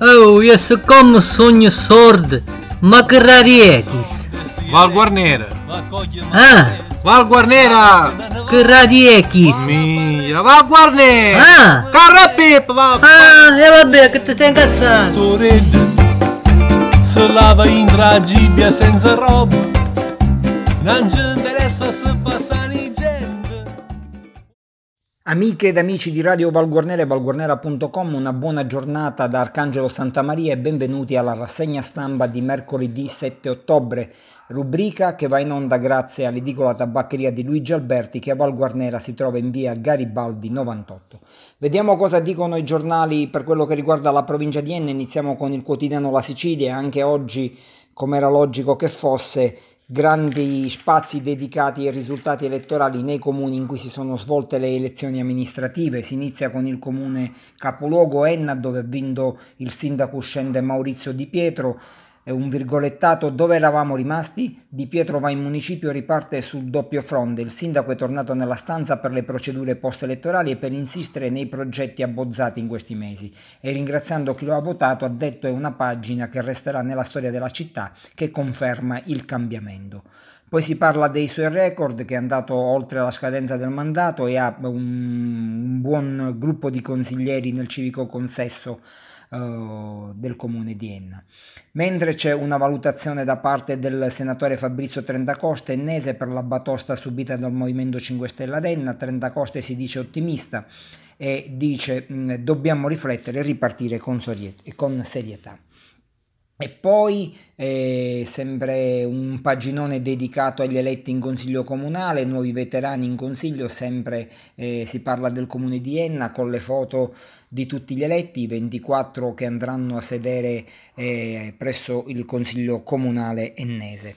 Oh, eu se como sonho sordo, ma que radietis. É Valguarneira. Ah. Valguarneira. Que radietis. É Mira, Valguarneira. Ah. Carrapipa, Val. Ah, é ela bem, que te tem caçado. Torede. Se lava in ragibia senza roba. Non ci interessa se Amiche ed amici di Radio Valguarnera e valguarnera.com, una buona giornata da Arcangelo Santamaria e benvenuti alla rassegna stampa di mercoledì 7 ottobre, rubrica che va in onda grazie all'edicola tabaccheria di Luigi Alberti che a Valguarnera si trova in via Garibaldi 98. Vediamo cosa dicono i giornali per quello che riguarda la provincia di Enna, iniziamo con il quotidiano La Sicilia, anche oggi, come era logico che fosse, grandi spazi dedicati ai risultati elettorali nei comuni in cui si sono svolte le elezioni amministrative. Si inizia con il comune capoluogo Enna dove ha vinto il sindaco uscente Maurizio Di Pietro. È un virgolettato dove eravamo rimasti? Di Pietro va in municipio e riparte sul doppio fronte. Il sindaco è tornato nella stanza per le procedure post-elettorali e per insistere nei progetti abbozzati in questi mesi. E ringraziando chi lo ha votato ha detto è una pagina che resterà nella storia della città che conferma il cambiamento. Poi si parla dei suoi record che è andato oltre la scadenza del mandato e ha un, un buon gruppo di consiglieri nel civico consesso uh, del comune di Enna. Mentre c'è una valutazione da parte del senatore Fabrizio Trentacoste ennese per la batosta subita dal Movimento 5 Stelle ad Enna, Trentacoste si dice ottimista e dice mh, dobbiamo riflettere e ripartire con serietà. E poi eh, sempre un paginone dedicato agli eletti in consiglio comunale, nuovi veterani in consiglio, sempre eh, si parla del comune di Enna con le foto di tutti gli eletti, 24 che andranno a sedere eh, presso il consiglio comunale ennese.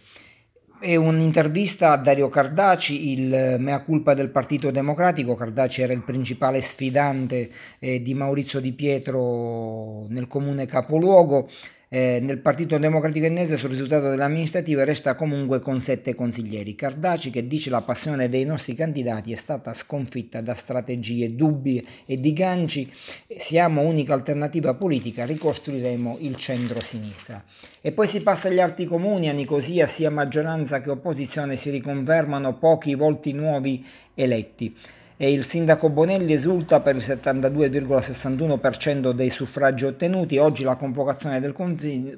È un'intervista a Dario Cardaci, il mea culpa del Partito Democratico. Cardaci era il principale sfidante eh, di Maurizio Di Pietro nel comune capoluogo. Eh, nel Partito Democratico Ennese sul risultato delle amministrative resta comunque con sette consiglieri. Cardaci che dice la passione dei nostri candidati è stata sconfitta da strategie dubbie e di ganci, siamo unica alternativa politica, ricostruiremo il centro-sinistra. E poi si passa agli altri comuni, a Nicosia sia maggioranza che opposizione si riconfermano pochi volti nuovi eletti e il sindaco Bonelli esulta per il 72,61% dei suffragi ottenuti. Oggi la convocazione del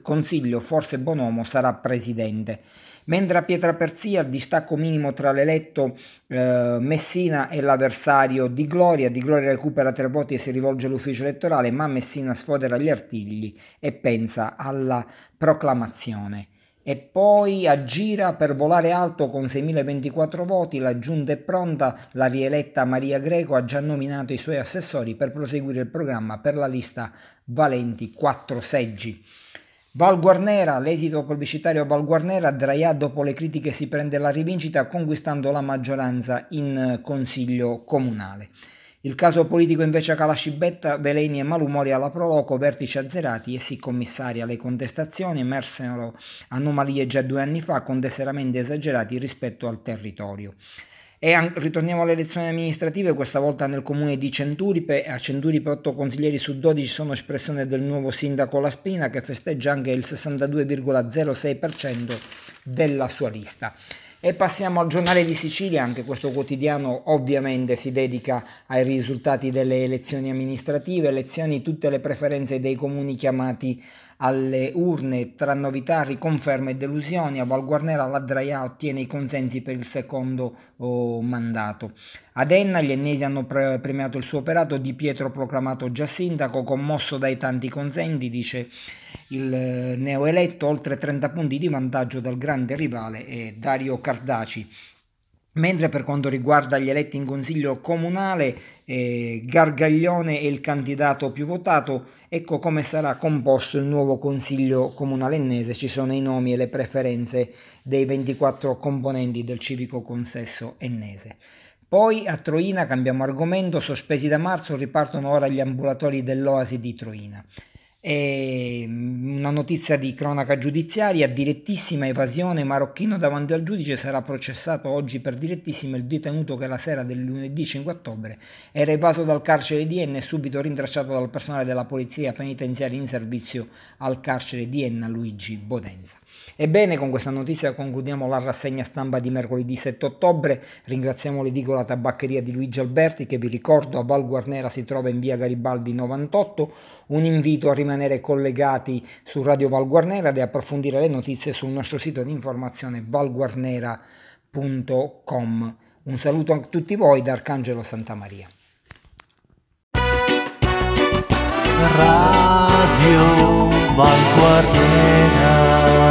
Consiglio, forse Bonomo sarà presidente. Mentre a Pietraperzia il distacco minimo tra l'eletto eh, Messina e l'avversario Di Gloria, Di Gloria recupera tre voti e si rivolge all'ufficio elettorale, ma Messina sfodera gli artigli e pensa alla proclamazione e poi aggira per volare alto con 6.024 voti, la giunta è pronta, la rieletta Maria Greco ha già nominato i suoi assessori per proseguire il programma per la lista Valenti 4 seggi. Val Guarnera, l'esito pubblicitario a Val Guarnera, Draia dopo le critiche si prende la rivincita conquistando la maggioranza in consiglio comunale. Il caso politico invece a Calascibetta, veleni e malumori alla Proloco, vertici azzerati e si commissaria. Le contestazioni emersero anomalie già due anni fa con tesseramenti esagerati rispetto al territorio. E ritorniamo alle elezioni amministrative, questa volta nel comune di Centuripe. A Centuripe 8 consiglieri su 12 sono espressione del nuovo sindaco Laspina che festeggia anche il 62,06% della sua lista. E passiamo al giornale di Sicilia, anche questo quotidiano ovviamente si dedica ai risultati delle elezioni amministrative, elezioni tutte le preferenze dei comuni chiamati alle urne tra novità, riconferme e delusioni. A Valguarnera la Draia ottiene i consensi per il secondo oh, mandato. Ad Enna gli ennesi hanno pre- premiato il suo operato, Di Pietro proclamato già sindaco, commosso dai tanti consenti, dice il neoeletto, oltre 30 punti di vantaggio dal grande rivale eh, Dario Cardaci. Mentre per quanto riguarda gli eletti in consiglio comunale, eh, Gargaglione è il candidato più votato, ecco come sarà composto il nuovo consiglio comunale ennese, ci sono i nomi e le preferenze dei 24 componenti del civico consesso ennese. Poi a Troina cambiamo argomento, sospesi da marzo ripartono ora gli ambulatori dell'Oasi di Troina. E una notizia di cronaca giudiziaria, direttissima evasione, marocchino davanti al giudice sarà processato oggi per direttissima il detenuto che la sera del lunedì 5 ottobre era evaso dal carcere di Enna e subito rintracciato dal personale della polizia penitenziaria in servizio al carcere di Enna Luigi Bodenza. Ebbene, con questa notizia concludiamo la rassegna stampa di mercoledì 7 ottobre. Ringraziamo l'edicola tabaccheria di Luigi Alberti che vi ricordo a Val Guarnera si trova in via Garibaldi 98. Un invito a rimanere collegati su Radio Val Guarnera e approfondire le notizie sul nostro sito di informazione valguarnera.com. Un saluto a tutti voi da Arcangelo Santamaria. Radio Val Guarnera